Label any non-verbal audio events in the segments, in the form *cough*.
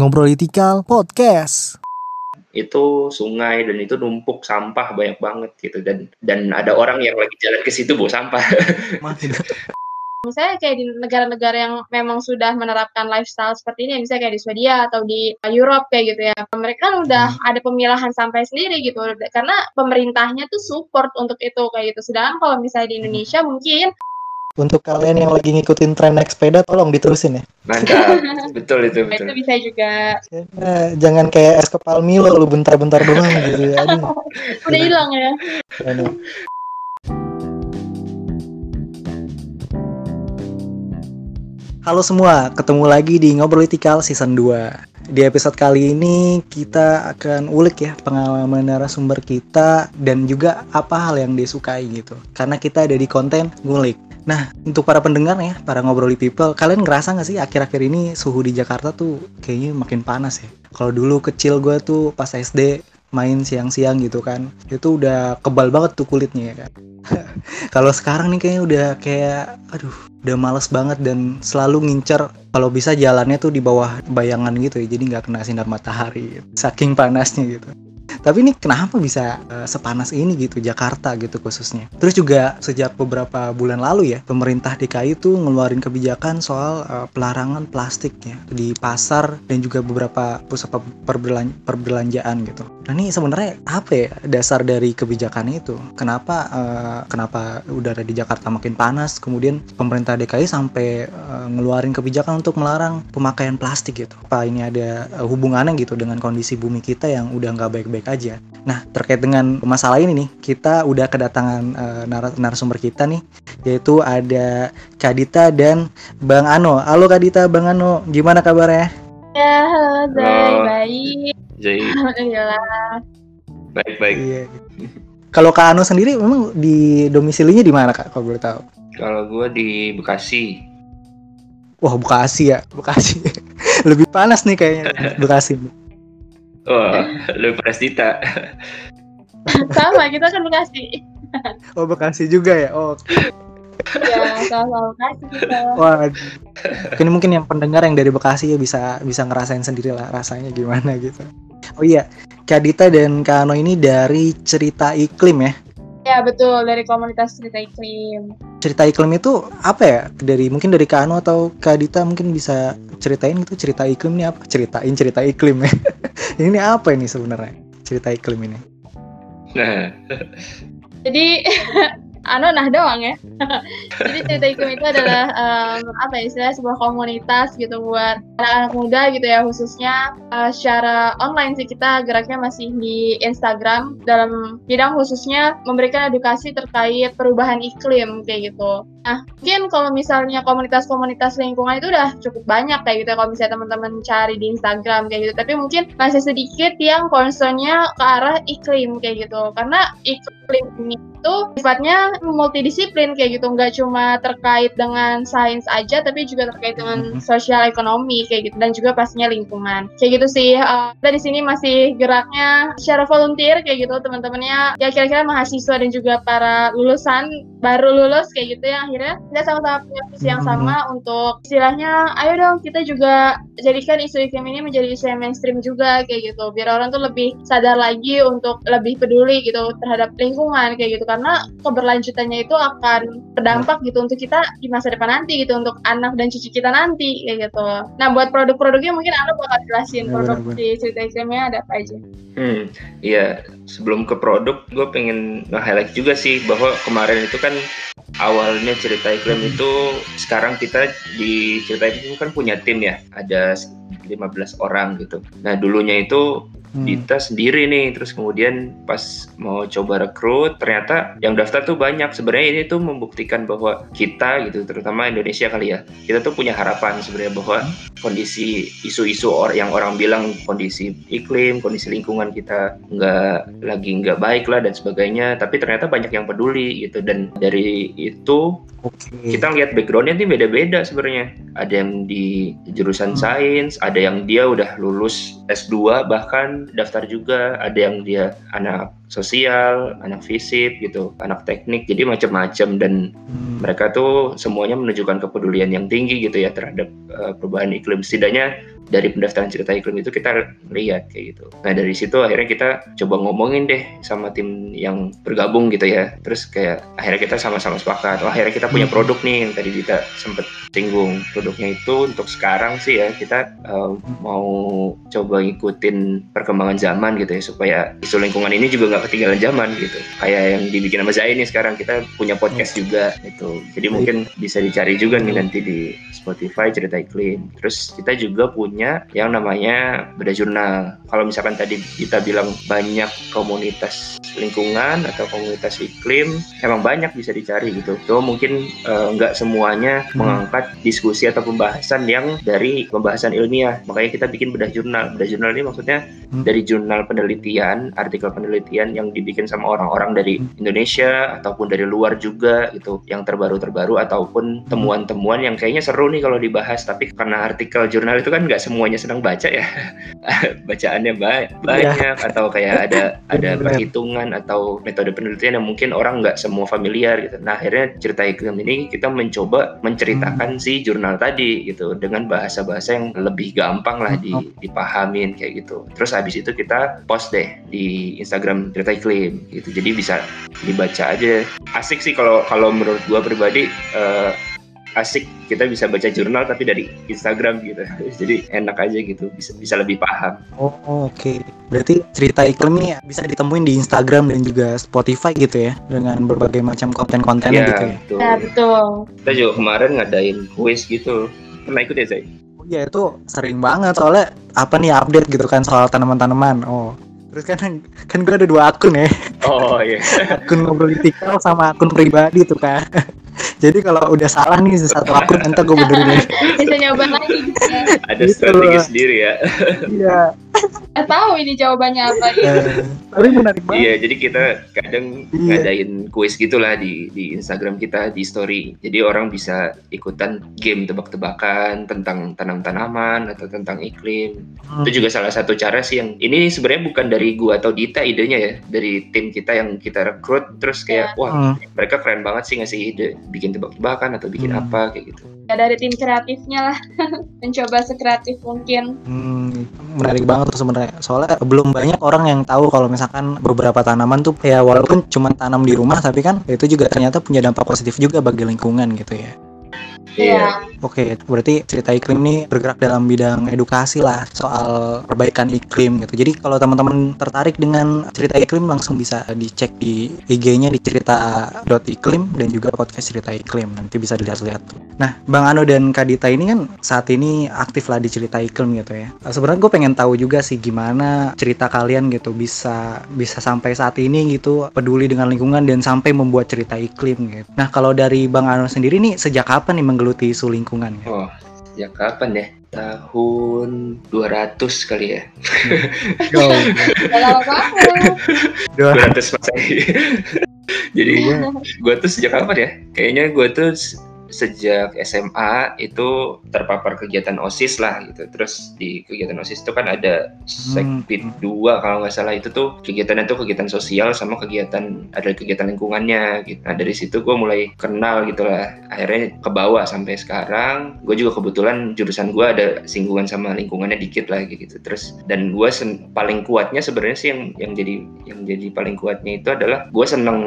Ngobrolitikal Podcast. itu sungai dan itu numpuk sampah banyak banget gitu dan dan ada orang yang lagi jalan ke situ bawa sampah. *laughs* Misalnya kayak di negara-negara yang memang sudah menerapkan lifestyle seperti ini, misalnya kayak di Swedia atau di Europe kayak gitu ya. Mereka kan udah ada pemilahan sampah sendiri gitu, karena pemerintahnya tuh support untuk itu kayak gitu. Sedangkan kalau misalnya di Indonesia mungkin Untuk kalian yang lagi ngikutin tren naik sepeda, tolong diterusin ya. Mantap, *laughs* betul itu itu betul. bisa juga Eh, jangan kayak es kepal Milo lu bentar-bentar doang gitu ya. Aduh, *laughs* udah hilang ya. aduh. Halo semua, ketemu lagi di Ngobrolitikal Season 2. Di episode kali ini kita akan ulik ya pengalaman narasumber kita dan juga apa hal yang disukai gitu. Karena kita ada di konten ngulik. Nah, untuk para pendengar ya, para ngobroli people, kalian ngerasa nggak sih akhir-akhir ini suhu di Jakarta tuh kayaknya makin panas ya? Kalau dulu kecil gue tuh pas SD main siang-siang gitu kan, itu udah kebal banget tuh kulitnya ya kan. *laughs* kalau sekarang nih kayaknya udah kayak, aduh, udah males banget dan selalu ngincer kalau bisa jalannya tuh di bawah bayangan gitu ya, jadi nggak kena sinar matahari, saking panasnya gitu. Tapi ini kenapa bisa eh, sepanas ini gitu Jakarta gitu khususnya. Terus juga sejak beberapa bulan lalu ya pemerintah DKI tuh ngeluarin kebijakan soal eh, pelarangan plastik ya di pasar dan juga beberapa pusat pe- perbelan- perbelanjaan gitu. Nah ini sebenarnya apa ya dasar dari kebijakan itu? Kenapa eh, kenapa udara di Jakarta makin panas kemudian pemerintah DKI sampai eh, ngeluarin kebijakan untuk melarang pemakaian plastik gitu? Apa ini ada eh, hubungannya gitu dengan kondisi bumi kita yang udah nggak baik-baik aja? Nah terkait dengan masalah ini nih kita udah kedatangan eh, nar- narasumber kita nih yaitu ada Kadita dan Bang Ano. Halo Kadita, Bang Ano, gimana kabarnya? Ya, halo Zai, Halo. baik. Jadi Alhamdulillah. *laughs* baik-baik. Iya. Kalau Kak Ano sendiri memang di domisilinya di mana Kak kalau boleh tahu? Kalau gue di Bekasi, Wah Bekasi ya, Bekasi. *laughs* Lebih panas nih kayaknya Bekasi. wah lu Prestita. Sama, kita kan Bekasi. *laughs* Oh Bekasi juga ya. Oh, Ya, sama-sama Bekasi kita. wah. Ini mungkin yang pendengar yang dari Bekasi ya bisa bisa ngerasain sendiri lah rasanya gimana gitu. Oh iya, Kak Dita dan Kak Ano ini dari cerita iklim ya. Ya, betul. Dari komunitas cerita iklim. Cerita iklim itu apa ya? Dari mungkin dari Kak Ano atau Kak Dita mungkin bisa ceritain gitu cerita iklim ini apa? Ceritain cerita iklim ya. *laughs* ini apa ini sebenarnya? Cerita iklim ini. Nah, Jadi, *laughs* anu nah doang ya. *laughs* Jadi cerita iklim itu adalah em, apa ya istilahnya sebuah komunitas gitu buat anak-anak muda gitu ya khususnya eh, secara online sih kita geraknya masih di Instagram dalam bidang khususnya memberikan edukasi terkait perubahan iklim kayak gitu. Nah, mungkin kalau misalnya komunitas-komunitas lingkungan itu udah cukup banyak kayak gitu ya kalau misalnya teman-teman cari di Instagram kayak gitu. Tapi mungkin masih sedikit yang concernnya ke arah iklim kayak gitu. Karena iklim ini itu sifatnya multidisiplin kayak gitu, nggak cuma terkait dengan sains aja, tapi juga terkait dengan Mhm. sosial ekonomi kayak gitu, dan juga pastinya lingkungan. Kayak gitu sih. eh, kita di sini masih geraknya secara volunteer kayak gitu, teman-temannya ya kira-kira mahasiswa dan juga para lulusan baru lulus kayak gitu ya akhirnya kita sama-sama punya visi yang Mhm. sama untuk istilahnya ayo dong kita juga jadikan isu iklim ini menjadi isu yang mainstream juga kayak gitu biar orang tuh lebih sadar lagi untuk lebih peduli gitu terhadap lingkungan kayak gitu. Karena keberlanjutannya itu akan berdampak gitu untuk kita di masa depan nanti gitu untuk anak dan cucu kita nanti kayak gitu. Nah buat produk-produknya mungkin Anda bakal jelasin Ya, produk di cerita iklimnya ada apa aja. Hmm, iya. Sebelum ke produk, gue pengen nge-highlight juga sih bahwa kemarin itu kan awalnya cerita iklim itu sekarang kita di cerita iklim kan punya tim ya, ada 15 orang gitu. Nah dulunya itu Hmm. Dita sendiri nih terus kemudian pas mau coba rekrut ternyata yang daftar tuh banyak sebenarnya ini tuh membuktikan bahwa kita gitu terutama Indonesia kali ya kita tuh punya harapan sebenarnya bahwa kondisi isu-isu or yang orang bilang kondisi iklim kondisi lingkungan kita nggak lagi nggak baik lah dan sebagainya tapi ternyata banyak yang peduli gitu dan dari itu Oke. kita lihat backgroundnya nih beda-beda sebenarnya ada yang di jurusan Hmm. sains ada yang dia udah lulus S2 bahkan daftar juga. Ada yang dia anak sosial, anak fisip gitu, anak teknik, jadi macam-macam dan Hmm. mereka tuh semuanya menunjukkan kepedulian yang tinggi gitu ya terhadap uh, perubahan iklim. Setidaknya dari pendaftaran cerita iklim itu kita lihat kayak gitu. Nah dari situ akhirnya kita coba ngomongin deh sama tim yang bergabung gitu ya. Terus kayak akhirnya kita sama-sama sepakat. Oh akhirnya kita punya Hmm. produk nih yang tadi kita sempet singgung. Produknya itu untuk sekarang sih ya kita uh, mau coba ngikutin perkembangan zaman gitu ya supaya isu lingkungan ini juga nggak ketinggalan zaman gitu. Kayak yang dibikin sama Zain nih sekarang kita punya podcast juga gitu. Jadi mungkin bisa dicari juga nih nanti di Spotify cerita iklim. Terus kita juga punya yang namanya beda jurnal. Kalau misalkan tadi kita bilang banyak komunitas lingkungan atau komunitas iklim, emang banyak bisa dicari gitu. Cuma mungkin eh, nggak semuanya Hmm. mengangkat diskusi atau pembahasan yang dari pembahasan ilmiah. Makanya kita bikin bedah jurnal. Bedah jurnal ini maksudnya Hmm. dari jurnal penelitian, artikel penelitian yang dibikin sama orang-orang dari Indonesia ataupun dari luar juga gitu, yang terbaru-terbaru ataupun temuan-temuan yang kayaknya seru nih kalau dibahas. Tapi karena artikel jurnal itu kan nggak semuanya senang baca ya, *laughs* bacaannya ba- banyak atau kayak ada ada perhitungan atau metode penelitian yang mungkin orang nggak semua familiar gitu. Nah akhirnya cerita iklim ini kita mencoba menceritakan si jurnal tadi gitu dengan bahasa-bahasa yang lebih gampang lah di, dipahamin kayak gitu. Terus habis itu kita post deh di Instagram cerita iklim gitu. Jadi bisa dibaca aja. Asik sih kalau kalau menurut gua pribadi eh, asik kita bisa baca jurnal tapi dari Instagram gitu. *laughs* Jadi enak aja gitu bisa bisa lebih paham. Oh, oke. Berarti cerita iklim ini bisa ditemuin di Instagram dan juga Spotify gitu ya dengan berbagai macam konten-kontennya gitu ya. betul. Ya betul. Kita juga kemarin ngadain quiz gitu. Pernah ikut ya, Zai? Oh iya itu sering banget soalnya apa nih update gitu kan soal tanaman-tanaman. Oh. Terus kan kan gue ada dua akun ya, Oh iya. *laughs* akun ngobrolitikal sama akun pribadi tuh kan. *laughs* Jadi kalau udah salah nih satu akun entar gue benerin. Bisa nyoba lagi. Ada Gitu strategi sendiri ya. Iya. Nggak tahu ini jawabannya apa. *laughs* Eh, Tapi menarik banget. Iya, jadi kita kadang Iya. ngadain quiz gitulah di di Instagram kita di story. Jadi orang bisa ikutan game tebak-tebakan tentang tanam-tanaman atau tentang iklim. Hmm. Itu juga salah satu cara sih yang ini sebenarnya bukan dari gua atau Dita idenya ya, dari tim kita yang kita rekrut terus kayak wah Hmm. mereka keren banget sih ngasih ide bikin tebak-tebakan atau bikin Hmm. apa kayak gitu. Ya dari tim kreatifnya lah. *laughs* Mencoba sekreatif mungkin. Hmm, menarik banget tuh sebenarnya. Soalnya belum banyak orang yang tahu kalau misalkan beberapa tanaman tuh ya walaupun cuma tanam di rumah tapi kan itu juga ternyata punya dampak positif juga bagi lingkungan gitu ya. Iya. Oke, berarti cerita iklim ini bergerak dalam bidang edukasi lah soal perbaikan iklim gitu. Jadi kalau teman-teman tertarik dengan cerita iklim langsung bisa dicek di IG-nya di cerita.iklim dan juga podcast cerita iklim. Nanti bisa dilihat-lihat tuh. Nah, Bang Ano dan Kadita ini kan saat ini aktif lah di cerita iklim gitu ya. Sebenarnya gue pengen tahu juga sih gimana cerita kalian gitu bisa bisa sampai saat ini gitu peduli dengan lingkungan dan sampai membuat cerita iklim gitu. Nah, kalau dari Bang Ano sendiri nih sejak kapan nih menggeluti isu lingkungan? Gitu? Oh, sejak kapan ya? Tahun 200 kali ya. Udah lama banget. 200 Masehi. Jadi gue tuh sejak kapan ya? Kayaknya gue tuh sejak SMA itu terpapar kegiatan OSIS lah gitu. Terus di kegiatan OSIS itu kan ada sekpit Hmm. 2 kalau nggak salah itu tuh kegiatannya tuh kegiatan sosial sama kegiatan ada kegiatan lingkungannya gitu. Nah dari situ gue mulai kenal gitu lah. Akhirnya ke bawah sampai sekarang. Gue juga kebetulan jurusan gue ada singgungan sama lingkungannya dikit lagi gitu. Terus dan gue paling kuatnya sebenarnya sih yang yang jadi yang jadi paling kuatnya itu adalah gue seneng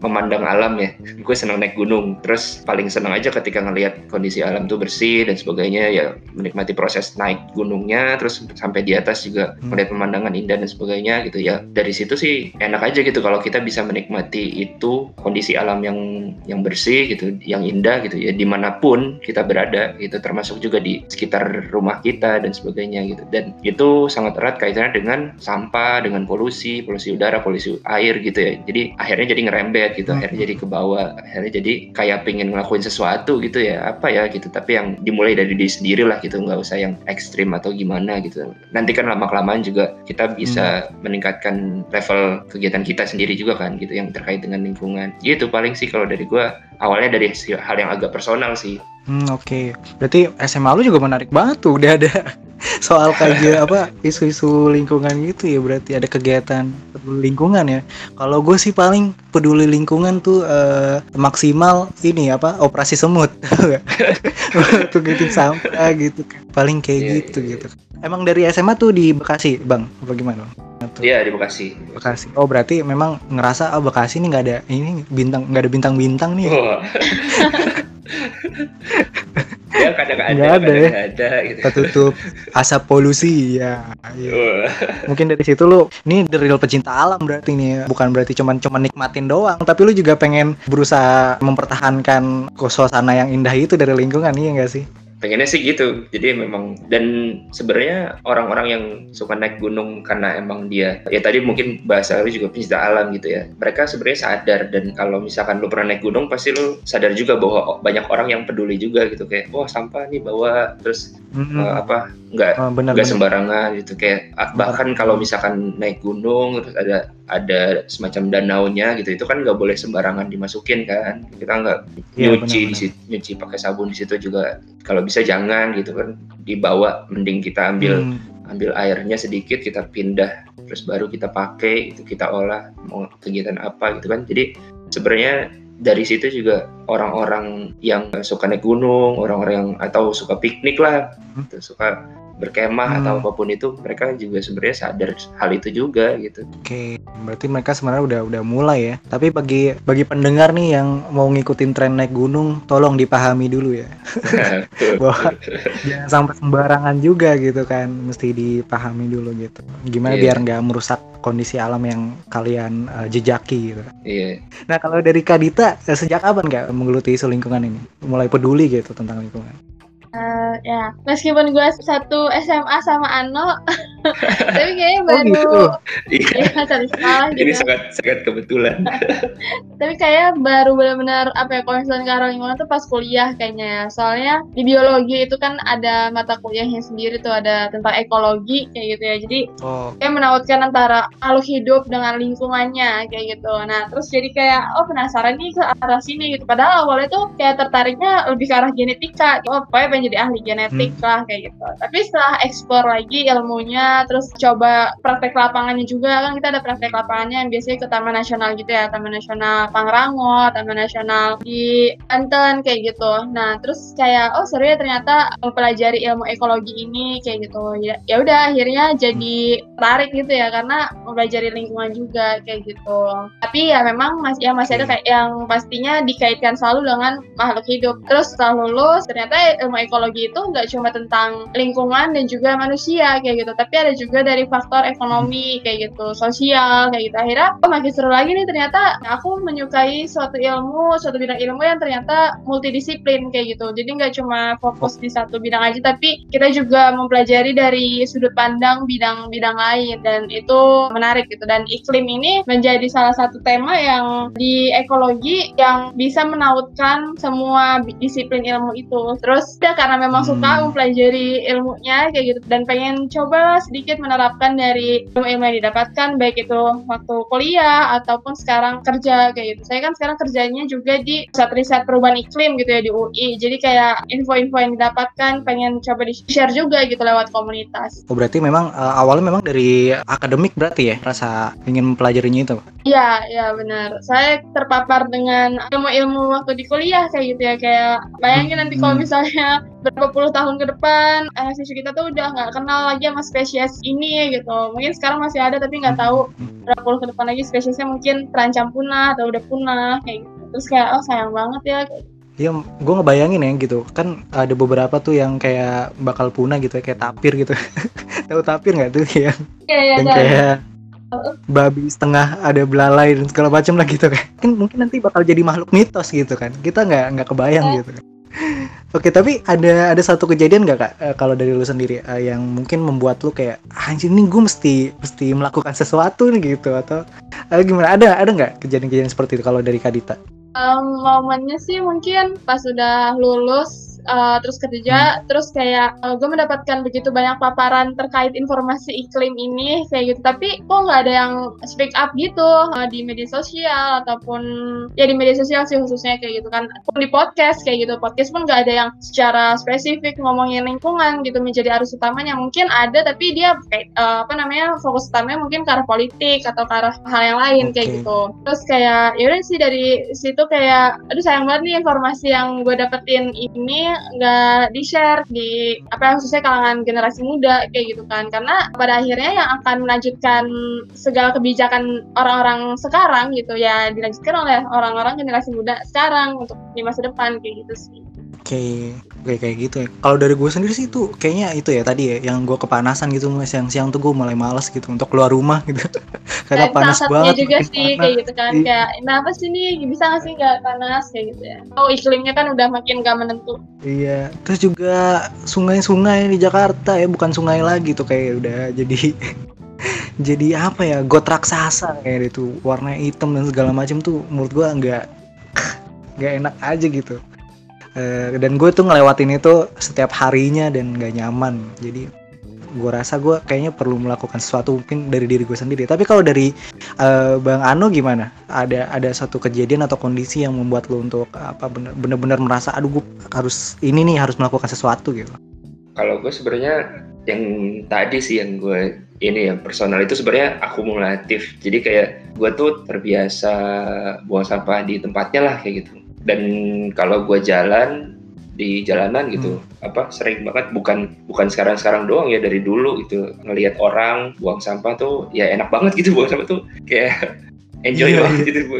memandang alam ya *laughs* gue senang naik gunung terus paling senang aja ketika ngelihat kondisi alam tuh bersih dan sebagainya ya menikmati proses naik gunungnya terus sampai di atas juga Hmm. melihat pemandangan indah dan sebagainya gitu ya dari situ sih enak aja gitu kalau kita bisa menikmati itu kondisi alam yang yang bersih gitu yang indah gitu ya di mana pun kita berada gitu termasuk juga di sekitar rumah kita dan sebagainya gitu dan itu sangat erat kaitannya dengan sampah dengan polusi polusi udara polusi air gitu ya jadi akhirnya jadi ngerembet gitu Hmm. akhirnya jadi ke bawah akhirnya jadi kayak pengen ngelakuin sesuatu gitu ya apa ya gitu. Tapi yang dimulai dari diri sendiri lah gitu nggak usah yang ekstrim atau gimana gitu. Nanti kan lama kelamaan juga kita bisa meningkatkan level kegiatan kita sendiri juga kan gitu yang terkait dengan lingkungan. Gitu paling sih kalau dari gua. Awalnya dari hal yang agak personal sih Hmm, oke. Berarti SMA lu juga menarik banget tuh. Udah ada *laughs* soal kajian apa isu-isu lingkungan gitu ya berarti ada kegiatan peduli lingkungan ya. Kalau gue sih paling peduli lingkungan tuh eh, maksimal ini apa operasi semut *laughs* tuh gitu sampah gitu kan. Paling kayak Iya, gitu iya, gitu. Emang dari SMA tuh di Bekasi, Bang? Apa gimana? Tuh, Iya di Bekasi. Bekasi. Oh, berarti memang ngerasa oh Bekasi ini nggak ada ini bintang nggak ada bintang-bintang nih. Wah. *laughs* ya kadang ada, Nggak ada kadang ya. ada gitu. Ketutup asap polusi ya. Wah. mungkin dari situ lu ini the real pecinta alam berarti nih ya. bukan berarti cuman cuman nikmatin doang tapi lu juga pengen berusaha mempertahankan suasana yang indah itu dari lingkungan iya enggak sih pengennya sih gitu. Jadi memang dan sebenarnya orang-orang yang suka naik gunung karena emang dia ya tadi mungkin bahasa lu juga pencinta alam gitu ya. Mereka sebenarnya sadar dan kalau misalkan lu pernah naik gunung pasti lu sadar juga bahwa banyak orang yang peduli juga gitu. Kayak wah sampah nih bawa. Terus Mm-mm. eh, apa nggak benar nggak benar. sembarangan gitu kayak ah, bahkan kalau misalkan naik gunung terus ada ada semacam danaunya gitu itu kan nggak boleh sembarangan dimasukin kan kita nggak Iya, nyuci di benar-benar. situ nyuci pakai sabun di situ juga kalau bisa jangan gitu kan dibawa mending kita ambil Hmm, ambil airnya sedikit kita pindah terus baru kita pakai itu kita olah mau kegiatan apa gitu kan jadi sebenarnya dari situ juga orang-orang yang suka naik gunung orang-orang yang atau suka piknik lah Hmm. gitu, suka berkemah Hmm. atau apa pun itu mereka juga sebenarnya sadar hal itu juga gitu oke berarti mereka sebenarnya udah udah mulai ya tapi bagi bagi pendengar nih yang mau ngikutin tren naik gunung tolong dipahami dulu ya *laughs* Bahwa jangan sampai sembarangan juga gitu kan mesti dipahami dulu gitu gimana Iya. biar nggak merusak kondisi alam yang kalian eh, jejaki gitu iya Nah kalau dari Kadita eh, sejak kapan nggak menggeluti isu lingkungan ini? Mulai peduli gitu tentang lingkungan? Eh, ya meskipun gue satu SMA sama Ano *laughs* tapi kayaknya Oh, baru. gitu. iya ya satu sekolah ini gitu sangat sangat kebetulan. *laughs* Tapi kayak baru benar-benar apa ya concern ke arah lingkungan tuh pas kuliah kayaknya. Ya soalnya di biologi itu kan ada mata kuliahnya sendiri tuh ada tentang ekologi kayak gitu ya. Jadi Oh, kayak menautkan antara makhluk hidup dengan lingkungannya kayak gitu. Nah terus jadi kayak oh penasaran nih ke arah sini gitu. Padahal awalnya tuh kayak tertariknya lebih ke arah genetika. Oh pokoknya pengen jadi ahli genetik lah kayak gitu. Tapi setelah explore lagi ilmunya terus coba praktek lapangannya juga kan kita ada praktek lapangannya yang biasanya ke Taman Nasional gitu ya. Taman Nasional Pangrango Taman Nasional di Banten kayak gitu. Nah terus kayak oh seru ya ternyata mempelajari ilmu ekologi ini kayak gitu. Ya ya udah akhirnya jadi tertarik gitu ya karena mempelajari lingkungan juga kayak gitu. Tapi ya memang masih ya masih ada kayak yang pastinya dikaitkan selalu dengan makhluk hidup. Terus setelah lulus ternyata ilmu ekologi itu nggak cuma tentang lingkungan dan juga manusia kayak gitu. Tapi ada juga dari faktor ekonomi kayak gitu. Sosial kayak gitu. Akhirnya oh makin seru lagi nih ternyata. Aku menyukai suatu ilmu suatu bidang ilmu yang ternyata multidisiplin kayak gitu. Jadi nggak cuma fokus di satu bidang aja tapi kita juga mempelajari dari sudut pandang bidang-bidang lain. Dan itu menarik gitu. Dan iklim ini menjadi salah satu tema yang di ekologi yang bisa menautkan semua disiplin ilmu itu. Terus ya karena memang Hmm. suka mempelajari ilmunya kayak gitu dan pengen coba sedikit menerapkan dari ilmu-ilmu yang didapatkan baik itu waktu kuliah ataupun sekarang kerja kayak gitu saya kan sekarang kerjanya juga di pusat riset perubahan iklim gitu ya di UI jadi kayak info-info yang didapatkan pengen coba di share juga gitu lewat komunitas oh berarti memang eh, awalnya memang dari akademik berarti ya rasa ingin mempelajarinya itu. Iya, iya benar. Saya terpapar dengan ilmu-ilmu waktu di kuliah kayak gitu ya. Kayak bayangin nanti kalau Hmm. misalnya berapa puluh tahun ke depan eh, siswa kita tuh udah nggak kenal lagi sama spesies ini gitu. Mungkin sekarang masih ada tapi nggak tahu berapa puluh ke depan lagi spesiesnya mungkin terancam punah atau udah punah kayak gitu. Terus kayak oh sayang banget ya. Iya, gue ngebayangin ya gitu. Kan ada beberapa tuh yang kayak bakal punah gitu ya, kayak tapir gitu. *laughs* Tahu tapir nggak tuh ya? Iya, iya, yang ada. kayak babi setengah ada belalai dan segala macam lah gitu kan. Kan mungkin nanti bakal jadi makhluk mitos gitu kan. Kita nggak nggak kebayang gitu kan. Oke, tapi ada ada satu kejadian nggak kak eh, kalau dari lu sendiri eh, yang mungkin membuat lu kayak "Ah, anjing nih gue mesti mesti melakukan sesuatu nih gitu atau eh, gimana? Ada ada nggak kejadian-kejadian seperti itu kalau dari Kadita? Em, momennya sih mungkin pas udah lulus uh, terus kerja, hmm. terus kayak uh, gue mendapatkan begitu banyak paparan terkait informasi iklim ini kayak gitu. Tapi kok nggak ada yang speak up gitu uh, di media sosial ataupun ya di media sosial sih khususnya kayak gitu kan. Pun di podcast kayak gitu. Podcast pun nggak ada yang secara spesifik ngomongin lingkungan gitu menjadi arus utamanya. Mungkin ada tapi dia kayak uh, apa namanya fokus utamanya mungkin ke arah politik atau ke arah hal yang lain okay. kayak gitu. Terus kayak yaudah sih dari situ kayak aduh sayang banget nih informasi yang gue dapetin ini nggak di share di apa yang khususnya kalangan generasi muda kayak gitu kan karena pada akhirnya yang akan melanjutkan segala kebijakan orang-orang sekarang gitu ya dilanjutkan oleh orang-orang generasi muda sekarang untuk di masa depan kayak gitu sih. Oke, oke kayak gitu ya. Kalau dari gue sendiri sih itu kayaknya itu ya tadi ya, yang gue kepanasan gitu siang-siang tuh gue mulai males gitu untuk keluar rumah gitu. *laughs* Karena panas banget. juga sih panas. kayak gitu kan, iya. kayak kenapa sih nih bisa gak sih gak panas kayak gitu ya. Oh iklimnya kan udah makin gak menentu. Iya, terus juga sungai-sungai di Jakarta ya bukan sungai lagi tuh kayak udah jadi *laughs* jadi apa ya got raksasa kayak itu warna hitam dan segala macam tuh menurut gue nggak nggak enak aja gitu Eh, dan gue tuh ngelewatin itu setiap harinya dan gak nyaman. Jadi gue rasa gue kayaknya perlu melakukan sesuatu mungkin dari diri gue sendiri. Tapi kalau dari uh, bang Ano gimana? Ada ada satu kejadian atau kondisi yang membuat lo untuk apa bener-bener merasa aduh gue harus ini nih harus melakukan sesuatu gitu? Kalau gue sebenarnya yang tadi sih yang gue ini yang personal itu sebenarnya akumulatif. Jadi kayak gue tuh terbiasa buang sampah di tempatnya lah kayak gitu dan kalau gue jalan di jalanan gitu hmm. apa sering banget bukan bukan sekarang sekarang doang ya dari dulu gitu ngelihat orang buang sampah tuh ya enak banget gitu buang sampah tuh kayak *laughs* enjoy yeah, banget yeah. gitu bu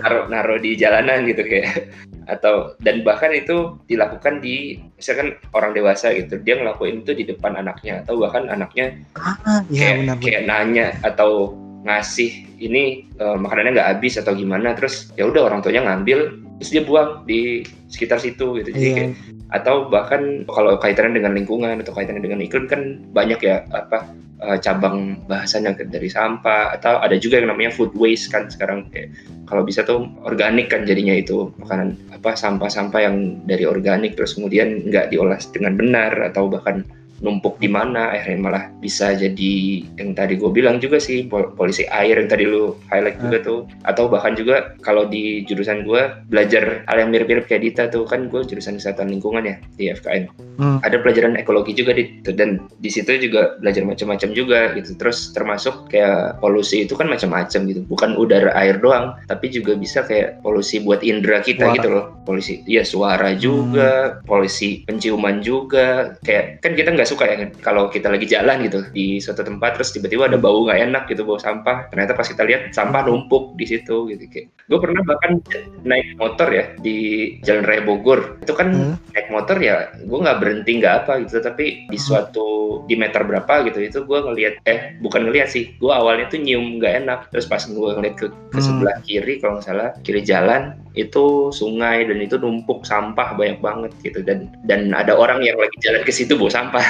naruh naruh di jalanan gitu kayak atau dan bahkan itu dilakukan di misalkan orang dewasa gitu dia ngelakuin itu di depan anaknya atau bahkan anaknya ah, yeah, kayak, benar, kayak nanya atau ngasih ini uh, makanannya nggak habis atau gimana terus ya udah orang tuanya ngambil terus dia buang di sekitar situ gitu jadi yeah. kayak atau bahkan kalau kaitannya dengan lingkungan atau kaitannya dengan iklim kan banyak ya apa uh, cabang bahasannya dari sampah atau ada juga yang namanya food waste kan sekarang kayak kalau bisa tuh organik kan jadinya itu makanan apa sampah-sampah yang dari organik terus kemudian nggak diolah dengan benar atau bahkan numpuk di mana akhirnya malah bisa jadi yang tadi gue bilang juga sih polisi air yang tadi lu highlight juga hmm. tuh atau bahkan juga kalau di jurusan gue belajar hal yang mirip-mirip kayak Dita tuh kan gue jurusan kesehatan lingkungan ya di FKN hmm. ada pelajaran ekologi juga di dan di situ juga belajar macam-macam juga gitu terus termasuk kayak polusi itu kan macam-macam gitu bukan udara air doang tapi juga bisa kayak polusi buat indera kita suara. gitu loh polusi ya suara juga hmm. polusi penciuman juga kayak kan kita nggak suka ya kalau kita lagi jalan gitu di suatu tempat terus tiba-tiba ada bau nggak enak gitu bau sampah ternyata pas kita lihat sampah numpuk di situ gitu kayak gue pernah bahkan naik motor ya di Jalan Raya Bogor itu kan hmm. naik motor ya gue nggak berhenti nggak apa gitu tapi di hmm. suatu di meter berapa gitu itu gue ngelihat eh bukan ngelihat sih gue awalnya tuh nyium nggak enak terus pas gue ngeliat ke, ke hmm. sebelah kiri kalau nggak salah kiri jalan itu sungai dan itu numpuk sampah banyak banget gitu. Dan dan ada orang yang lagi jalan ke situ bawa sampah.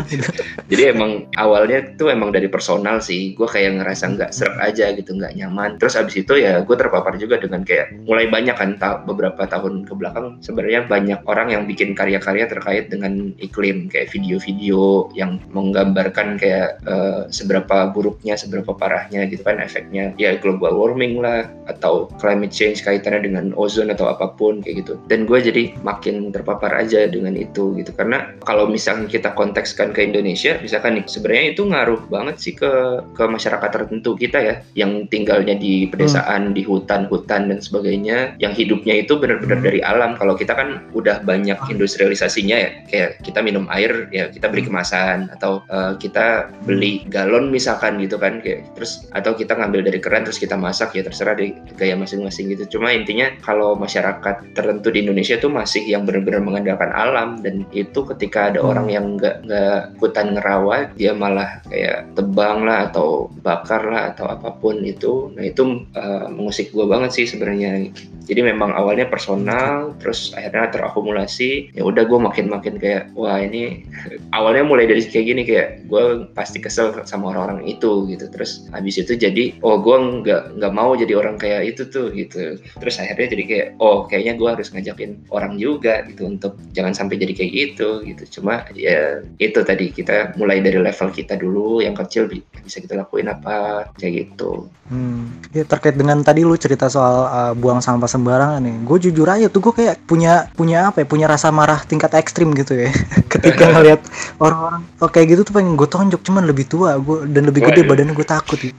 *laughs* Jadi emang awalnya tuh emang dari personal sih. Gue kayak ngerasa nggak seret aja gitu nggak nyaman. Terus abis itu ya gue terpapar juga dengan kayak mulai banyak kan ta beberapa tahun ke belakang sebenarnya banyak orang yang bikin karya-karya terkait dengan iklim. Kayak video-video yang menggambarkan kayak uh, seberapa buruknya seberapa parahnya gitu kan efeknya. Ya global warming lah atau climate change kaitannya dengan ozon atau apa pun kayak gitu dan gue jadi makin terpapar aja dengan itu gitu karena kalau misalnya kita kontekskan ke Indonesia misalkan nih sebenarnya itu ngaruh banget sih ke ke masyarakat tertentu kita ya yang tinggalnya di pedesaan hmm. di hutan-hutan dan sebagainya yang hidupnya itu benar-benar hmm. dari alam kalau kita kan udah banyak ah. industrialisasinya ya kayak kita minum air ya kita beli hmm. kemasan atau uh, kita beli galon misalkan gitu kan kayak terus atau kita ngambil dari keran terus kita masak ya terserah deh gaya masing-masing gitu cuma intinya artinya kalau masyarakat tertentu di Indonesia itu masih yang benar-benar mengandalkan alam dan itu ketika ada hmm. orang yang nggak nggak ikutan ngerawat dia malah kayak tebang lah atau bakar lah atau apa pun itu. Nah itu uh, mengusik gue banget sih sebenarnya. Jadi memang awalnya personal terus akhirnya terakumulasi. Ya udah gue makin makin kayak wah ini *laughs* awalnya mulai dari kayak gini kayak gue pasti kesel sama orang-orang itu gitu. Terus habis itu jadi oh gue nggak nggak mau jadi orang kayak itu tuh gitu. Terus akhirnya jadi kayak oh kayaknya gue harus ngajakin orang juga gitu untuk jangan sampai jadi kayak gitu gitu. Cuma ya itu tadi kita mulai dari level kita dulu yang kecil bisa kita lakuin apa kayak gitu. Hmm. ya terkait dengan tadi lu cerita soal uh, buang sampah sembarangan nih gue jujur aja tuh gue kayak punya punya apa ya punya rasa marah tingkat ekstrim gitu ya. *laughs* Ketika *laughs* ngeliat orang-orang oh, kayak gitu tuh pengen gue tonjok cuman lebih tua gue dan lebih gede badannya gue takut gitu.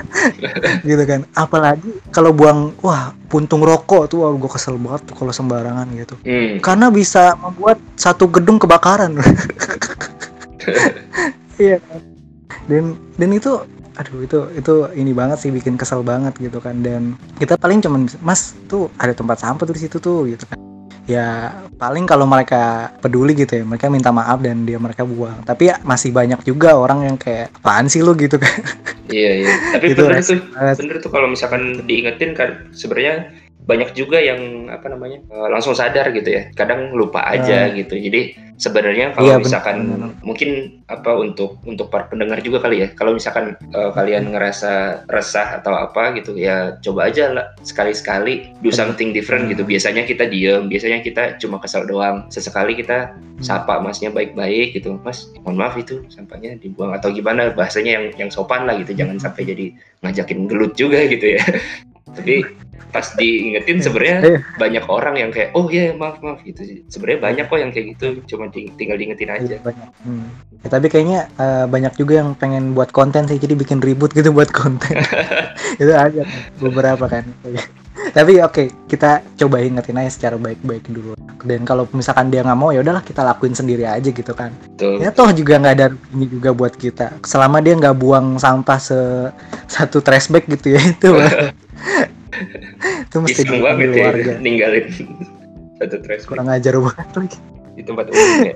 *laughs* gitu kan. Apalagi kalau buang wah puntung rokok tuh gue kesel banget tuh kalau sembarangan gitu. Hmm. karena bisa membuat satu gedung kebakaran. *laughs* Iya dan dan itu aduh itu itu ini banget sih bikin kesel banget gitu kan. Dan kita paling cuman mas tuh ada tempat sampah tuh di situ tuh gitu kan ya paling kalau mereka peduli gitu ya mereka minta maaf dan dia mereka buang. Tapi ya masih banyak juga orang yang kayak apaan sih lu? gitu kan. Iya iya. Tapi gitu, bener tuh bener tuh kalau misalkan diingetin kan sebenarnya banyak juga yang apa namanya uh, langsung sadar gitu ya. Kadang lupa aja uh, gitu. Jadi sebenarnya kalau iya, misalkan bener. mungkin apa untuk untuk para pendengar juga kali ya. Kalau misalkan uh, kalian ngerasa resah atau apa gitu ya coba aja lah sekali-sekali do something different gitu. Biasanya kita diem biasanya kita cuma kesal doang. Sesekali kita hmm. sapa masnya baik-baik gitu. Mas mohon maaf itu sampahnya dibuang atau gimana. Bahasanya yang yang sopan lah gitu. Jangan sampai jadi ngajakin gelut juga gitu ya. *laughs* Tapi pas diingetin sebenarnya iya. banyak orang yang kayak oh ya yeah, maaf maaf gitu. Sebenarnya banyak kok yang kayak gitu cuma tinggal diingetin aja. iya, banyak. Hmm. Ya, tapi kayaknya uh, banyak juga yang pengen buat konten sih jadi bikin ribut gitu buat konten. *laughs* Itu aja beberapa kan. Tapi oke okay, kita coba ingetin aja secara baik-baik dulu. Dan kalau misalkan dia nggak mau ya udahlah kita lakuin sendiri aja gitu kan. Betul. ya toh juga nggak ada ini juga buat kita. Selama dia nggak buang sampah se satu trash bag gitu ya itu *laughs* itu mesti di banget ya, warga. ninggalin *laughs* satu trash kurang ajar banget lagi di tempat umum ya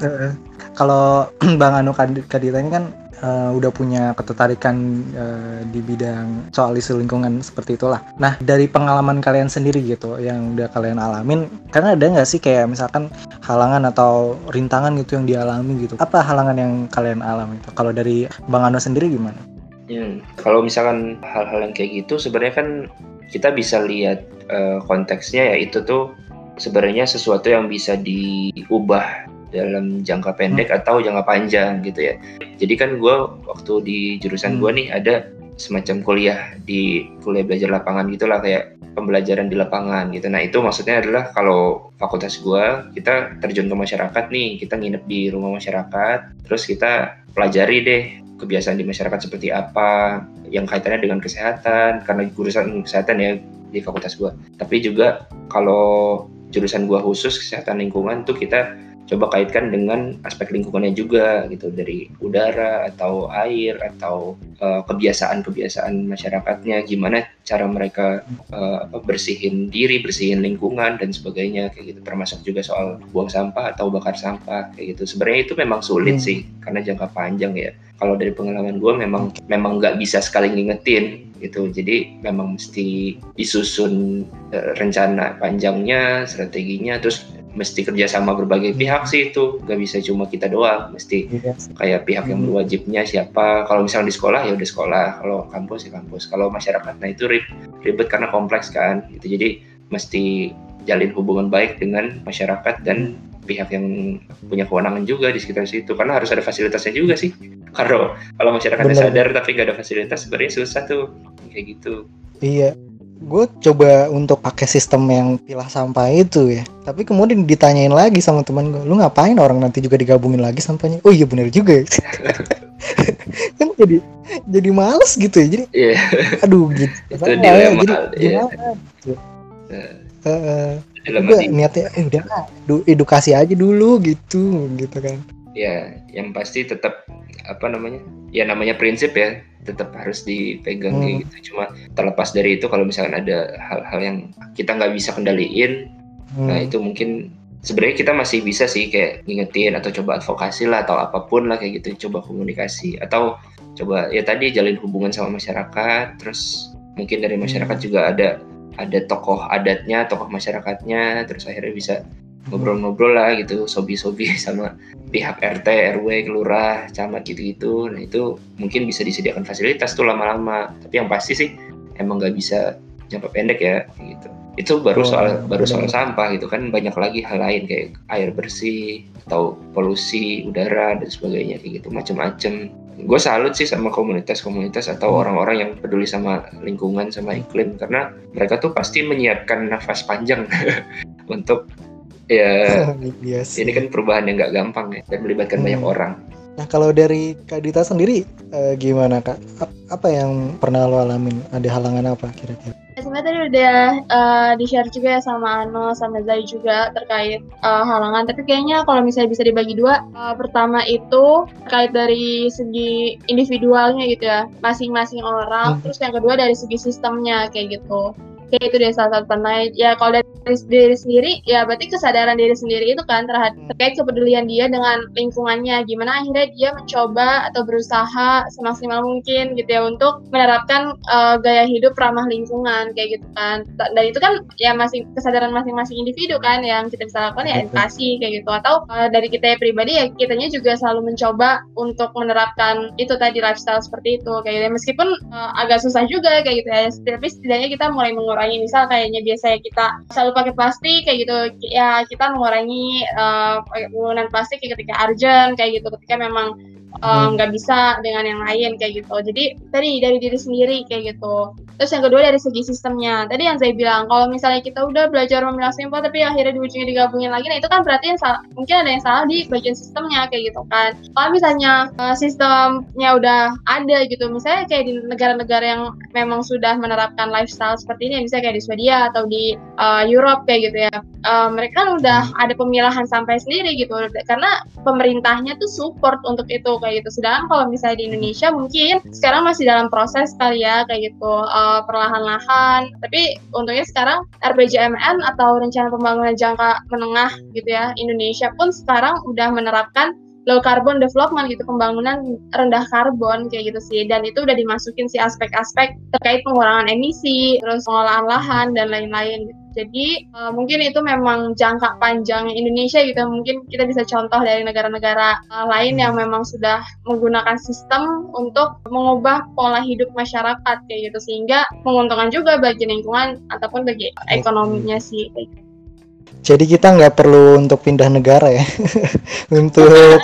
*laughs* kalau *clears throat* Bang Anu Kadita ini kan uh, udah punya ketertarikan uh, di bidang soal isu lingkungan seperti itulah. Nah dari pengalaman kalian sendiri gitu yang udah kalian alamin, karena ada nggak sih kayak misalkan halangan atau rintangan gitu yang dialami gitu? Apa halangan yang kalian alami itu? Kalau dari Bang Anu sendiri gimana? Hmm, kalau misalkan hal-hal yang kayak gitu sebenarnya kan kita bisa lihat uh, konteksnya ya itu tuh sebenarnya sesuatu yang bisa diubah dalam jangka pendek hmm. atau jangka panjang gitu ya. Jadi kan gue waktu di jurusan hmm. gue nih ada semacam kuliah di kuliah belajar lapangan gitulah kayak pembelajaran di lapangan gitu. Nah itu maksudnya adalah kalau fakultas gue kita terjun ke masyarakat nih, kita nginep di rumah masyarakat, terus kita pelajari deh kebiasaan di masyarakat seperti apa yang kaitannya dengan kesehatan karena jurusan kesehatan ya di fakultas gua. Tapi juga kalau jurusan gua khusus kesehatan lingkungan tuh kita coba kaitkan dengan aspek lingkungannya juga gitu dari udara atau air atau uh, kebiasaan-kebiasaan masyarakatnya gimana cara mereka uh, bersihin diri bersihin lingkungan dan sebagainya kayak gitu. Termasuk juga soal buang sampah atau bakar sampah kayak gitu. Sebenarnya itu memang sulit hmm. sih karena jangka panjang ya. Kalau dari pengalaman gue memang memang nggak bisa sekali ngingetin gitu. Jadi memang mesti disusun uh, rencana panjangnya strateginya terus mesti kerjasama berbagai pihak sih itu. Nggak bisa cuma kita doang mesti iya kayak pihak yang hmm. berwajibnya siapa. Kalau misalnya di sekolah ya udah sekolah. Kalau kampus ya kampus. Kalau masyarakat nah itu ribet karena kompleks kan. Gitu. Jadi mesti jalin hubungan baik dengan masyarakat dan pihak yang punya kewenangan juga di sekitar situ. Karena harus ada fasilitasnya juga sih. Kalau kalau masyarakatnya sadar tapi nggak ada fasilitas sebenarnya susah tuh. Kayak gitu. Iya gue coba untuk pakai sistem yang pilah sampah itu ya. Tapi kemudian ditanyain lagi sama teman gue lu ngapain orang nanti juga digabungin lagi sampahnya? Oh iya bener juga ya. *laughs* Kan jadi jadi males gitu ya. Jadi yeah. aduh gitu. *laughs* Itu dia ya, jadi yeah. gimana gitu. Uh, uh, niatnya eh, udah edukasi aja dulu gitu gitu kan. Ya yang pasti tetap apa namanya ya namanya prinsip ya tetap harus dipegang hmm. gitu cuma terlepas dari itu kalau misalkan ada hal-hal yang kita nggak bisa kendaliin hmm. nah itu mungkin sebenarnya kita masih bisa sih kayak ngingetin atau coba advokasi lah atau apa pun lah kayak gitu coba komunikasi atau coba ya tadi jalin hubungan sama masyarakat terus mungkin dari masyarakat hmm. juga ada ada tokoh adatnya tokoh masyarakatnya terus akhirnya bisa ngobrol-ngobrol lah gitu sobi-sobi *laughs* sama pihak RT RW kelurah camat gitu-gitu. Nah itu mungkin bisa disediakan fasilitas tuh lama-lama. Tapi yang pasti sih emang nggak bisa jangka pendek ya gitu. Itu baru Oh, soal baru benar. soal sampah gitu kan. Banyak lagi hal lain kayak air bersih atau polusi udara dan sebagainya kayak gitu. Macem-macem. Gue salut sih sama komunitas-komunitas atau Hmm. orang-orang yang peduli sama lingkungan sama iklim. Karena mereka tuh pasti menyiapkan nafas panjang *laughs* untuk *laughs* ya biasa ini kan perubahan yang nggak gampang ya dan melibatkan Hmm. banyak orang Nah kalau dari Kak Dita sendiri eh, gimana Kak? Ap- Apa yang pernah lo alamin? Ada halangan apa kira-kira? Sebenarnya tadi udah uh, di-share juga ya sama Ano, sama Zai juga terkait uh, halangan. Tapi kayaknya kalau misalnya bisa dibagi dua, uh, pertama itu terkait dari segi individualnya gitu ya, masing-masing orang. Hmm. Terus yang kedua dari segi sistemnya kayak gitu. Kayak itu dia salah satu pernah. Ya kalau dari diri sendiri, ya berarti kesadaran diri sendiri itu kan terhadap Hmm. terkait kepedulian dia dengan lingkungannya. Gimana akhirnya dia mencoba atau berusaha semaksimal mungkin gitu ya untuk menerapkan uh, gaya hidup ramah lingkungan kayak gitu kan dan itu kan ya masing kesadaran masing-masing individu kan yang kita bisa lakukan ya edukasi kayak gitu atau uh, dari kita pribadi ya kitanya juga selalu mencoba untuk menerapkan itu tadi lifestyle seperti itu kayak gitu ya. meskipun uh, agak susah juga kayak gitu ya tapi setidaknya kita mulai mengurangi misal kayaknya biasanya kita selalu pakai plastik kayak gitu ya kita mengurangi uh, penggunaan plastik kayak ketika urgent kayak gitu ketika memang uh, Hmm. nggak bisa dengan yang lain kayak gitu. Jadi tadi dari diri sendiri kayak gitu. Terus yang kedua dari segi sistemnya. Tadi yang saya bilang kalau misalnya kita udah belajar memilah sampah tapi akhirnya di ujungnya digabungin lagi, nah itu kan berarti yang salah, mungkin ada yang salah di bagian sistemnya kayak gitu kan. Kalau misalnya uh, sistemnya udah ada gitu, misalnya kayak di negara-negara yang memang sudah menerapkan lifestyle seperti ini, misalnya kayak di Swedia atau di uh, Europe kayak gitu ya, uh, mereka kan udah ada pemilahan sampah sendiri gitu, karena pemerintahnya tuh support untuk itu kayak gitu. Sedangkan kalau misalnya di Indonesia mungkin sekarang masih dalam proses kali ya kayak gitu uh, perlahan-lahan. Tapi untungnya sekarang RPJMN atau rencana pembangunan jangka menengah gitu ya Indonesia pun sekarang udah menerapkan low carbon development gitu pembangunan rendah karbon kayak gitu sih dan itu udah dimasukin sih aspek-aspek terkait pengurangan emisi terus pengolahan lahan dan lain-lain gitu. Jadi uh, mungkin itu memang jangka panjang Indonesia gitu. Mungkin kita bisa contoh dari negara-negara uh, lain yang memang sudah menggunakan sistem untuk mengubah pola hidup masyarakat kayak gitu sehingga menguntungkan juga bagi lingkungan ataupun bagi ekonominya sih. Kayak gitu. Jadi kita nggak perlu untuk pindah negara ya *laughs* untuk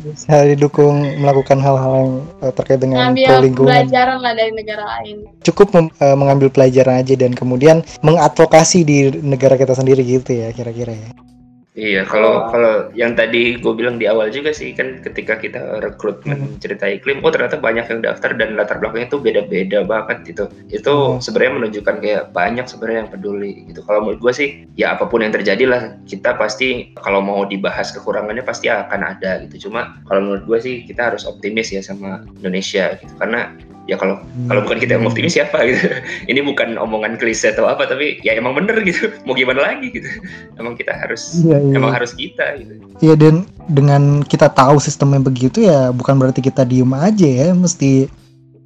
bisa didukung melakukan hal-hal yang eh, terkait dengan Ngambil lingkungan. pelajaran lah dari negara lain. Cukup mem- eh, mengambil pelajaran aja dan kemudian mengadvokasi di negara kita sendiri gitu ya kira-kira ya. Iya, kalau kalau yang tadi gue bilang di awal juga sih kan ketika kita rekrutmen cerita iklim, oh ternyata banyak yang daftar dan latar belakangnya tuh beda-beda banget gitu. Itu Hmm. sebenarnya menunjukkan kayak banyak sebenarnya yang peduli gitu. Kalau menurut gue sih ya apa pun yang terjadi lah kita pasti kalau mau dibahas kekurangannya pasti akan ada gitu. Cuma kalau menurut gue sih kita harus optimis ya sama Indonesia gitu karena ya kalau kalau bukan kita yang optimis siapa gitu. *laughs* Ini bukan omongan klise atau apa tapi ya emang bener gitu. *laughs* Mau gimana lagi gitu. Emang kita harus Iya, iya. emang harus kita gitu. Iya dan dengan kita tahu sistemnya begitu ya bukan berarti kita diem aja ya. Mesti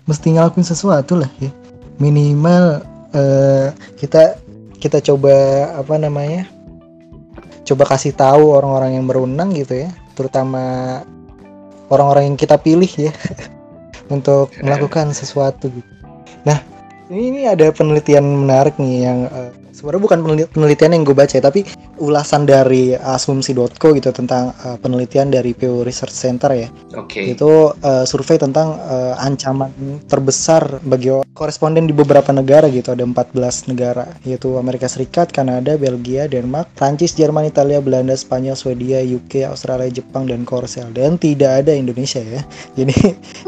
mesti ngelakuin sesuatu lah ya. Minimal eh, kita kita coba apa namanya? Coba kasih tahu orang-orang yang berwenang gitu ya. Terutama orang-orang yang kita pilih ya *laughs* untuk melakukan sesuatu gitu. Nah ini, ini ada penelitian menarik nih yang eh, sebenarnya bukan peneli- penelitian yang gue baca ya, tapi ulasan dari asumsi.co gitu tentang eh, penelitian dari Pew Research Center ya. Oke. Itu eh, survei tentang eh, ancaman terbesar bagi koresponden di beberapa negara gitu. Ada 14 negara yaitu Amerika Serikat, Kanada, Belgia, Denmark, Prancis, Jerman, Italia, Belanda, Spanyol, Swedia, UK, Australia, Jepang dan Korsel dan tidak ada Indonesia ya. *laughs* Jadi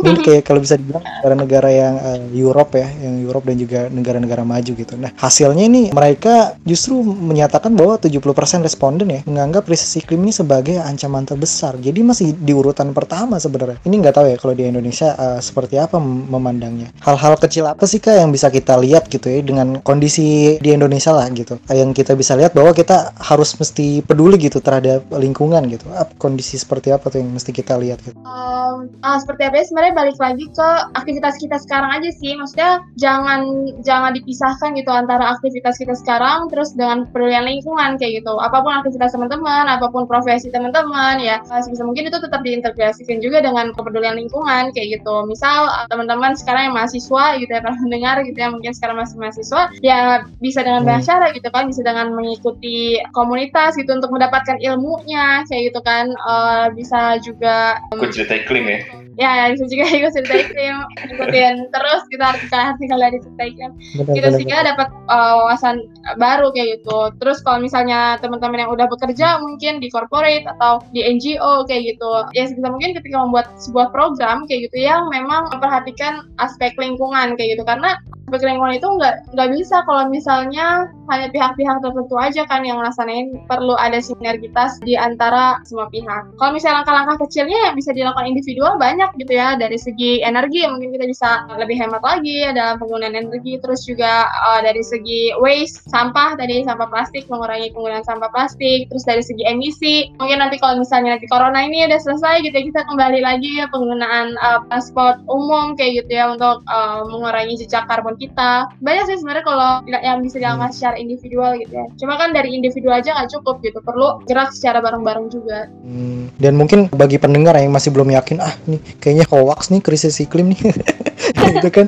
ini kayak kalau bisa dibilang negara-negara yang eh, Europe ya yang Europe dan juga negara-negara maju gitu. Nah hasilnya ini mereka mereka justru menyatakan bahwa 70% responden ya menganggap krisis iklim ini sebagai ancaman terbesar. Jadi masih di urutan pertama sebenarnya. Ini nggak tahu ya kalau di Indonesia uh, seperti apa memandangnya. Hal-hal kecil apa sih kak yang bisa kita lihat gitu ya dengan kondisi di Indonesia lah gitu. Yang kita bisa lihat bahwa kita harus mesti peduli gitu terhadap lingkungan gitu. Kondisi seperti apa tuh yang mesti kita lihat gitu. Um, uh, seperti apa ya sebenarnya balik lagi ke aktivitas kita sekarang aja sih. Maksudnya jangan jangan dipisahkan gitu antara aktivitas kita terus dengan pedulian lingkungan kayak gitu. Apa pun aktivitas teman-teman, apa pun profesi teman-teman ya sebisa mungkin itu tetap diintegrasikan juga dengan kepedulian lingkungan kayak gitu. Misal uh, teman-teman sekarang yang mahasiswa gitu ya *laughs* pernah mendengar gitu ya mungkin sekarang masih mahasiswa ya bisa dengan hmm. bahasa gitu kan bisa dengan mengikuti komunitas gitu untuk mendapatkan ilmunya kayak gitu kan uh, bisa juga um, cerita iklim ya ya bisa juga ikut cerita iklim ikutin terus kita artikel-artikel dari cerita iklim gitu sehingga dapat uh, wawasan baru kayak gitu. Terus kalau misalnya teman-teman yang udah bekerja mungkin di corporate atau di NGO kayak gitu. Ya sebisa mungkin ketika membuat sebuah program kayak gitu yang memang memperhatikan aspek lingkungan kayak gitu. Karena aspek lingkungan itu nggak nggak bisa. Kalau misalnya hanya pihak-pihak tertentu aja kan yang ngelaksanain perlu ada sinergitas di antara semua pihak. Kalau misalnya langkah-langkah kecilnya yang bisa dilakukan individual banyak gitu ya. Dari segi energi mungkin kita bisa lebih hemat lagi dalam penggunaan energi. Terus juga uh, dari segi waste sampah tadi sampah plastik mengurangi penggunaan sampah plastik. Terus dari segi emisi mungkin nanti kalau misalnya nanti corona ini udah selesai gitu ya kita kembali lagi ya penggunaan uh, transport umum kayak gitu ya untuk uh, mengurangi jejak karbon kita. Banyak sih sebenarnya kalau yang bisa dilakukan secara secara individual gitu ya. Cuma kan dari individu aja nggak cukup gitu, perlu gerak secara bareng-bareng juga. Hmm, dan mungkin bagi pendengar yang masih belum yakin, ah nih kayaknya hoax nih krisis iklim nih. *laughs* gitu kan.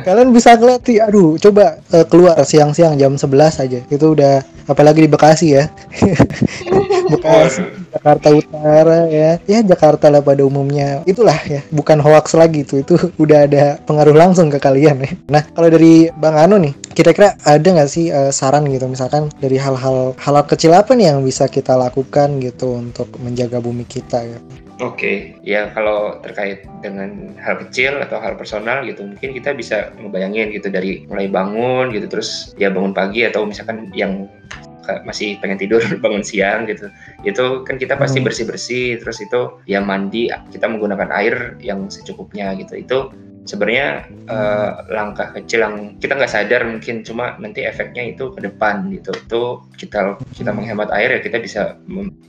Kalian bisa ngeliat sih, aduh coba uh, keluar siang-siang jam 11 aja. Itu udah apalagi di Bekasi ya. *laughs* Bekasi, Jakarta Utara ya. Ya Jakarta lah pada umumnya. Itulah ya, bukan hoax lagi tuh. Itu udah ada pengaruh langsung ke kalian ya. Nah, kalau dari Bang Anu nih, kira-kira ada nggak sih uh, saran gitu misalkan dari hal-hal hal kecil apa nih yang bisa kita lakukan gitu untuk menjaga bumi kita ya? Oke, okay. ya kalau terkait dengan hal kecil atau hal personal gitu, mungkin kita bisa ngebayangin gitu dari mulai bangun gitu, terus ya bangun pagi atau misalkan yang masih pengen tidur *laughs* bangun siang gitu itu kan kita pasti hmm. bersih bersih terus itu ya mandi kita menggunakan air yang secukupnya gitu itu sebenarnya uh, langkah kecil yang kita nggak sadar mungkin cuma nanti efeknya itu ke depan gitu. Itu kita kita menghemat air ya kita bisa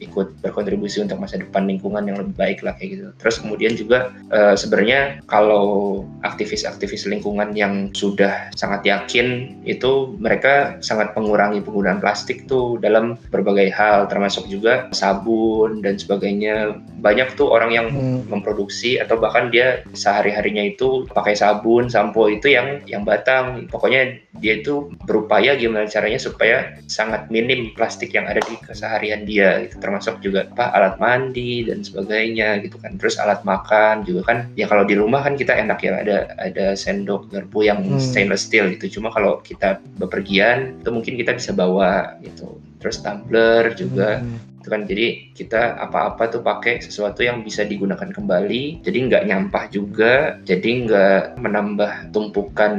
ikut berkontribusi untuk masa depan lingkungan yang lebih baik lah kayak gitu. Terus kemudian juga uh, sebenarnya kalau aktivis-aktivis lingkungan yang sudah sangat yakin itu mereka sangat mengurangi penggunaan plastik tuh dalam berbagai hal termasuk juga sabun dan sebagainya. Banyak tuh orang yang hmm. memproduksi atau bahkan dia sehari-harinya itu pakai sabun, sampo itu yang yang batang. Pokoknya dia itu berupaya gimana caranya supaya sangat minim plastik yang ada di keseharian dia gitu. Termasuk juga apa alat mandi dan sebagainya gitu kan. Terus alat makan juga kan. Ya kalau di rumah kan kita enak ya ada ada sendok garpu yang hmm. stainless steel gitu. Cuma kalau kita bepergian itu mungkin kita bisa bawa gitu. Terus tumbler juga. Hmm gitu kan. Jadi kita apa-apa tuh pakai sesuatu yang bisa digunakan kembali jadi nggak nyampah juga jadi nggak menambah tumpukan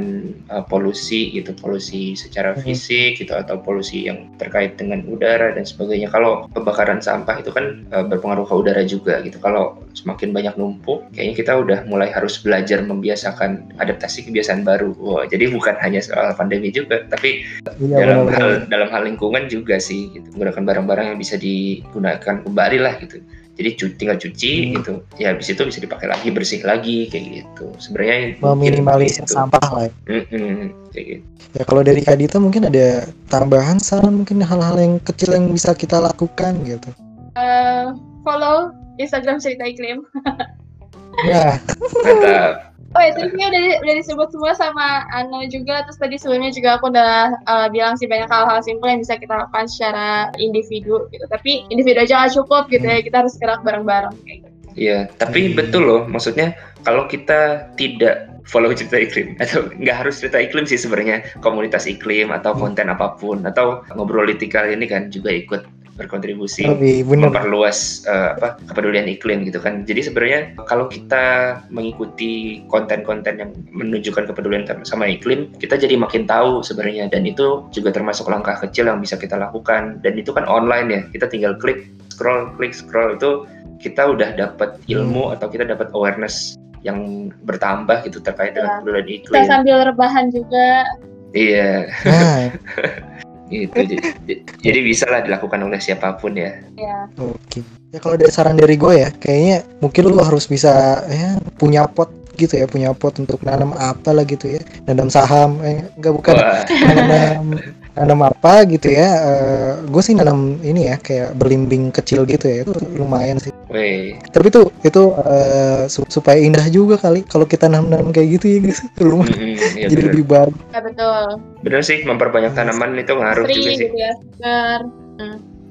uh, polusi gitu polusi secara hmm. fisik gitu atau polusi yang terkait dengan udara dan sebagainya. Kalau pembakaran sampah itu kan uh, berpengaruh ke udara juga gitu. Kalau semakin banyak numpuk kayaknya kita udah mulai harus belajar membiasakan adaptasi kebiasaan baru. Wow, jadi bukan hanya soal pandemi juga tapi iya, dalam benar, hal dalam hal lingkungan juga sih gitu. Menggunakan barang-barang yang bisa di digunakan kembali lah gitu. Jadi cu tinggal cuci hmm. gitu. Ya habis itu bisa dipakai lagi bersih lagi kayak gitu. Sebenarnya meminimalisir gitu. sampah lah ya. Mm -hmm, kayak gitu. Ya kalau dari Kadita mungkin ada tambahan saran mungkin hal-hal yang kecil yang bisa kita lakukan gitu. Uh, follow Instagram cerita iklim. Ya. Mantap Oh ya, tadi udah, udah disebut semua sama Ana juga. Terus tadi sebelumnya juga aku udah uh, bilang sih banyak hal-hal simpel yang bisa kita lakukan secara individu gitu. Tapi individu aja gak cukup gitu ya. Kita harus gerak bareng-bareng kayak gitu. Iya, tapi hmm. betul loh. Maksudnya kalau kita tidak follow cerita iklim *laughs* atau nggak harus cerita iklim sih sebenarnya komunitas iklim atau konten apa pun atau ngobrol kali ini kan juga ikut berkontribusi Lebih bener. memperluas uh, apa kepedulian iklim gitu kan. Jadi sebenarnya kalau kita mengikuti konten-konten yang menunjukkan kepedulian sama iklim, kita jadi makin tahu sebenarnya dan itu juga termasuk langkah kecil yang bisa kita lakukan dan itu kan online ya. Kita tinggal klik scroll klik scroll itu kita udah dapat ilmu atau kita dapat awareness yang bertambah gitu terkait dengan Ya. kepedulian Kita iklim. sambil rebahan juga. Iya, Nah, *laughs* gitu. Jadi, jadi bisa lah dilakukan oleh siapa pun ya. Ya. oke. Ya kalau dari saran dari gue ya, kayaknya mungkin lu harus bisa ya punya pot gitu ya, punya pot untuk nanam apa lah gitu ya. Nanam saham, eh, enggak bukan Wah, nanam nanam apa gitu ya. gue sih nanam ini ya kayak belimbing kecil gitu ya. Itu lumayan sih. weh. Tapi tuh itu eh, su- supaya indah juga kali kalau kita nanam-nanam kayak gitu ya guys. Lumayan Mm-mm, iya jadi bener. lebih bagus. Ya betul. Bener sih memperbanyak tanaman itu ngaruh juga Sering sih. gitu ya. Segar.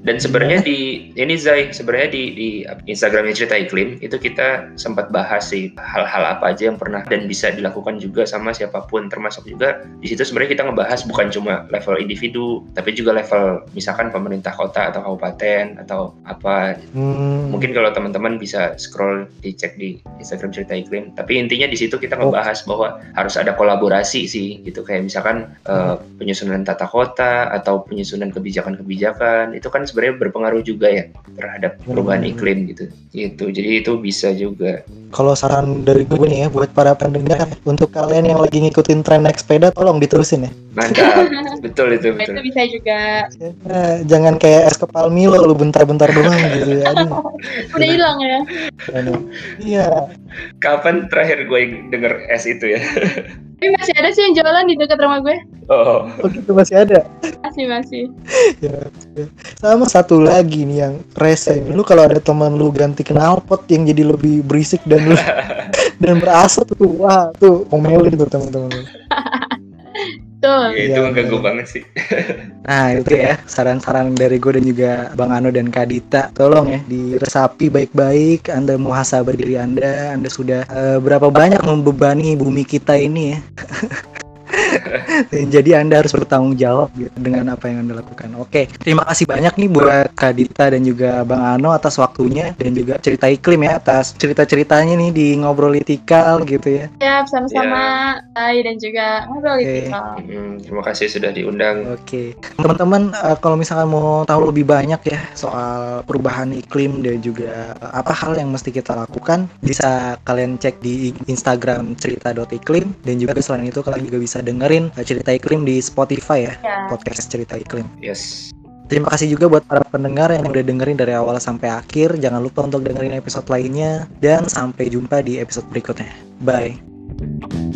Dan sebenarnya di ini Zai sebenarnya di di Instagramnya cerita iklim itu kita sempat bahas sih hal-hal apa aja yang pernah dan bisa dilakukan juga sama siapa pun. Termasuk juga di situ sebenarnya kita ngebahas bukan cuma level individu tapi juga level misalkan pemerintah kota atau kabupaten atau apa. Hmm, mungkin kalau teman-teman bisa scroll dicek di Instagram cerita iklim. Tapi intinya di situ kita Oh. ngebahas bahwa harus ada kolaborasi sih gitu. Kayak misalkan eh, penyusunan tata kota atau penyusunan kebijakan-kebijakan. Itu kan sebenarnya berpengaruh juga ya terhadap perubahan Hmm. iklim gitu gitu jadi itu bisa juga Kalau saran dari gue nih ya buat para pendengar untuk kalian yang lagi ngikutin tren naik sepeda tolong diterusin ya. mantap *laughs* betul itu Nah, itu betul bisa juga. Eh, jangan kayak es kepal Milo lu bentar-bentar doang gitu ya. Aduh, *laughs* Udah hilang ya. aduh. Iya. kapan terakhir gue denger es itu ya *laughs* Tapi masih ada sih yang jualan di dekat rumah gue. oh Oh gitu masih ada. Masih masih. Ya, ya. Sama satu lagi nih yang rese. Lu kalau ada teman lu ganti knalpot yang jadi lebih berisik dan *laughs* dan berasap tuh wah tuh ngomelin tuh teman-teman lu. Betul. ya, itu Iya, mengganggu iya. banget sih *laughs* Nah itu ya saran-saran dari gue dan juga Bang Ano dan Kak Dita Tolong ya diresapi baik-baik Anda muhasabah diri Anda Anda sudah eh, berapa banyak membebani bumi kita ini ya *laughs* *laughs* Jadi Anda harus bertanggung jawab gitu dengan apa yang Anda lakukan Oke terima kasih banyak nih buat Kak Dita dan juga Bang Ano atas waktunya Dan juga cerita iklim ya atas cerita-ceritanya nih di Ngobrolitikal gitu ya Ya, sama-sama. Hai dan juga ngobrol Oke. itu. Mm, terima kasih sudah diundang Oke, teman-teman eh, kalau misalnya mau tahu lebih banyak ya soal perubahan iklim dan juga eh, apa hal yang mesti kita lakukan, bisa kalian cek di Instagram cerita.iklim dan juga selain itu kalian juga bisa dengerin eh, cerita iklim di Spotify ya, Ya. podcast cerita iklim. yes Terima kasih juga buat para pendengar yang udah dengerin dari awal sampai akhir. Jangan lupa untuk dengerin episode lainnya dan sampai jumpa di episode berikutnya. Bye.